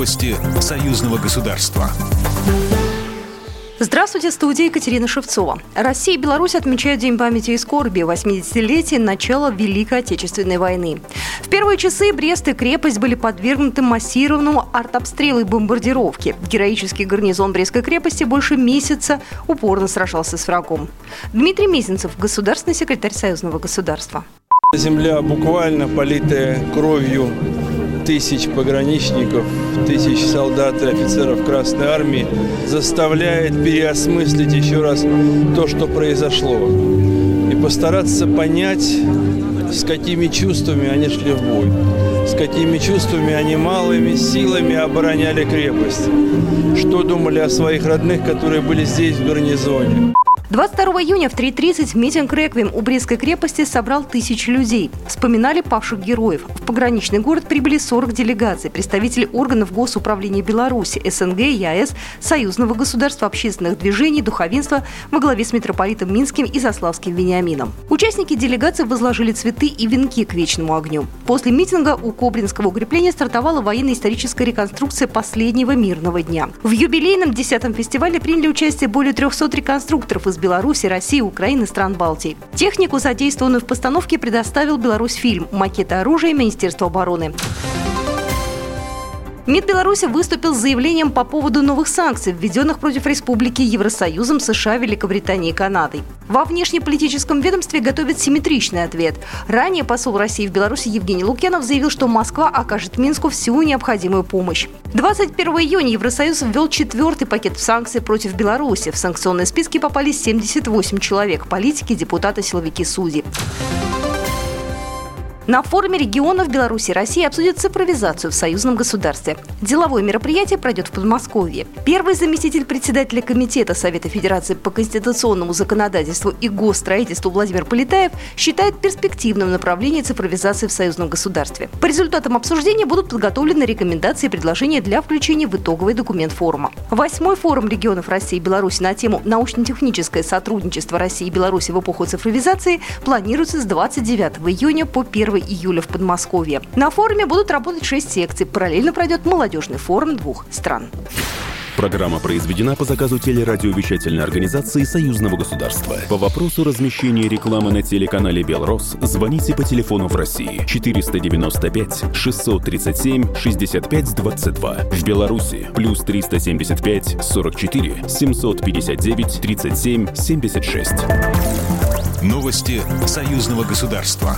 Новости союзного государства. Здравствуйте, студия Екатерина Шевцова. Россия и Беларусь отмечают День памяти и скорби 80-летия начала Великой Отечественной войны. В первые часы Брест и крепость были подвергнуты массированному артобстрелу и бомбардировке. Героический гарнизон Брестской крепости больше месяца упорно сражался с врагом. Дмитрий Мизинцев, государственный секретарь Союзного государства. Земля буквально политая кровью тысяч пограничников, тысяч солдат и офицеров Красной Армии заставляет переосмыслить еще раз то, что произошло. И постараться понять, с какими чувствами они шли в бой, с какими чувствами они малыми силами обороняли крепость, что думали о своих родных, которые были здесь в гарнизоне. 22 июня в 3.30 митинг «Реквием» у Брестской крепости собрал тысячи людей. Вспоминали павших героев. В пограничный город прибыли 40 делегаций, представители органов Госуправления Беларуси, СНГ, ЯС, Союзного государства общественных движений, духовенства во главе с митрополитом Минским и Заславским Вениамином. Участники делегации возложили цветы и венки к вечному огню. После митинга у Кобринского укрепления стартовала военно-историческая реконструкция последнего мирного дня. В юбилейном 10-м фестивале приняли участие более 300 реконструкторов из Беларуси, России, Украины, стран Балтии. Технику, задействованную в постановке, предоставил Беларусь фильм «Макеты оружия Министерства обороны». МИД Беларуси выступил с заявлением по поводу новых санкций, введенных против республики Евросоюзом, США, Великобритании и Канадой. Во внешнеполитическом ведомстве готовят симметричный ответ. Ранее посол России в Беларуси Евгений Лукьянов заявил, что Москва окажет Минску всю необходимую помощь. 21 июня Евросоюз ввел четвертый пакет санкций против Беларуси. В санкционные списки попали 78 человек – политики, депутаты, силовики, судьи. На форуме регионов Беларуси и России обсудят цифровизацию в союзном государстве. Деловое мероприятие пройдет в Подмосковье. Первый заместитель председателя Комитета Совета Федерации по конституционному законодательству и госстроительству Владимир Полетаев считает перспективным направление цифровизации в союзном государстве. По результатам обсуждения будут подготовлены рекомендации и предложения для включения в итоговый документ форума. Восьмой форум регионов России и Беларуси на тему «Научно-техническое сотрудничество России и Беларуси в эпоху цифровизации» планируется с 29 июня по 1 июля в Подмосковье. На форуме будут работать шесть секций. Параллельно пройдет молодежный форум двух стран. Программа произведена по заказу телерадиовещательной организации Союзного государства. По вопросу размещения рекламы на телеканале «Белрос» звоните по телефону в России 495 637 65 22. В Беларуси плюс 375 44 759 37 76. Новости Союзного государства.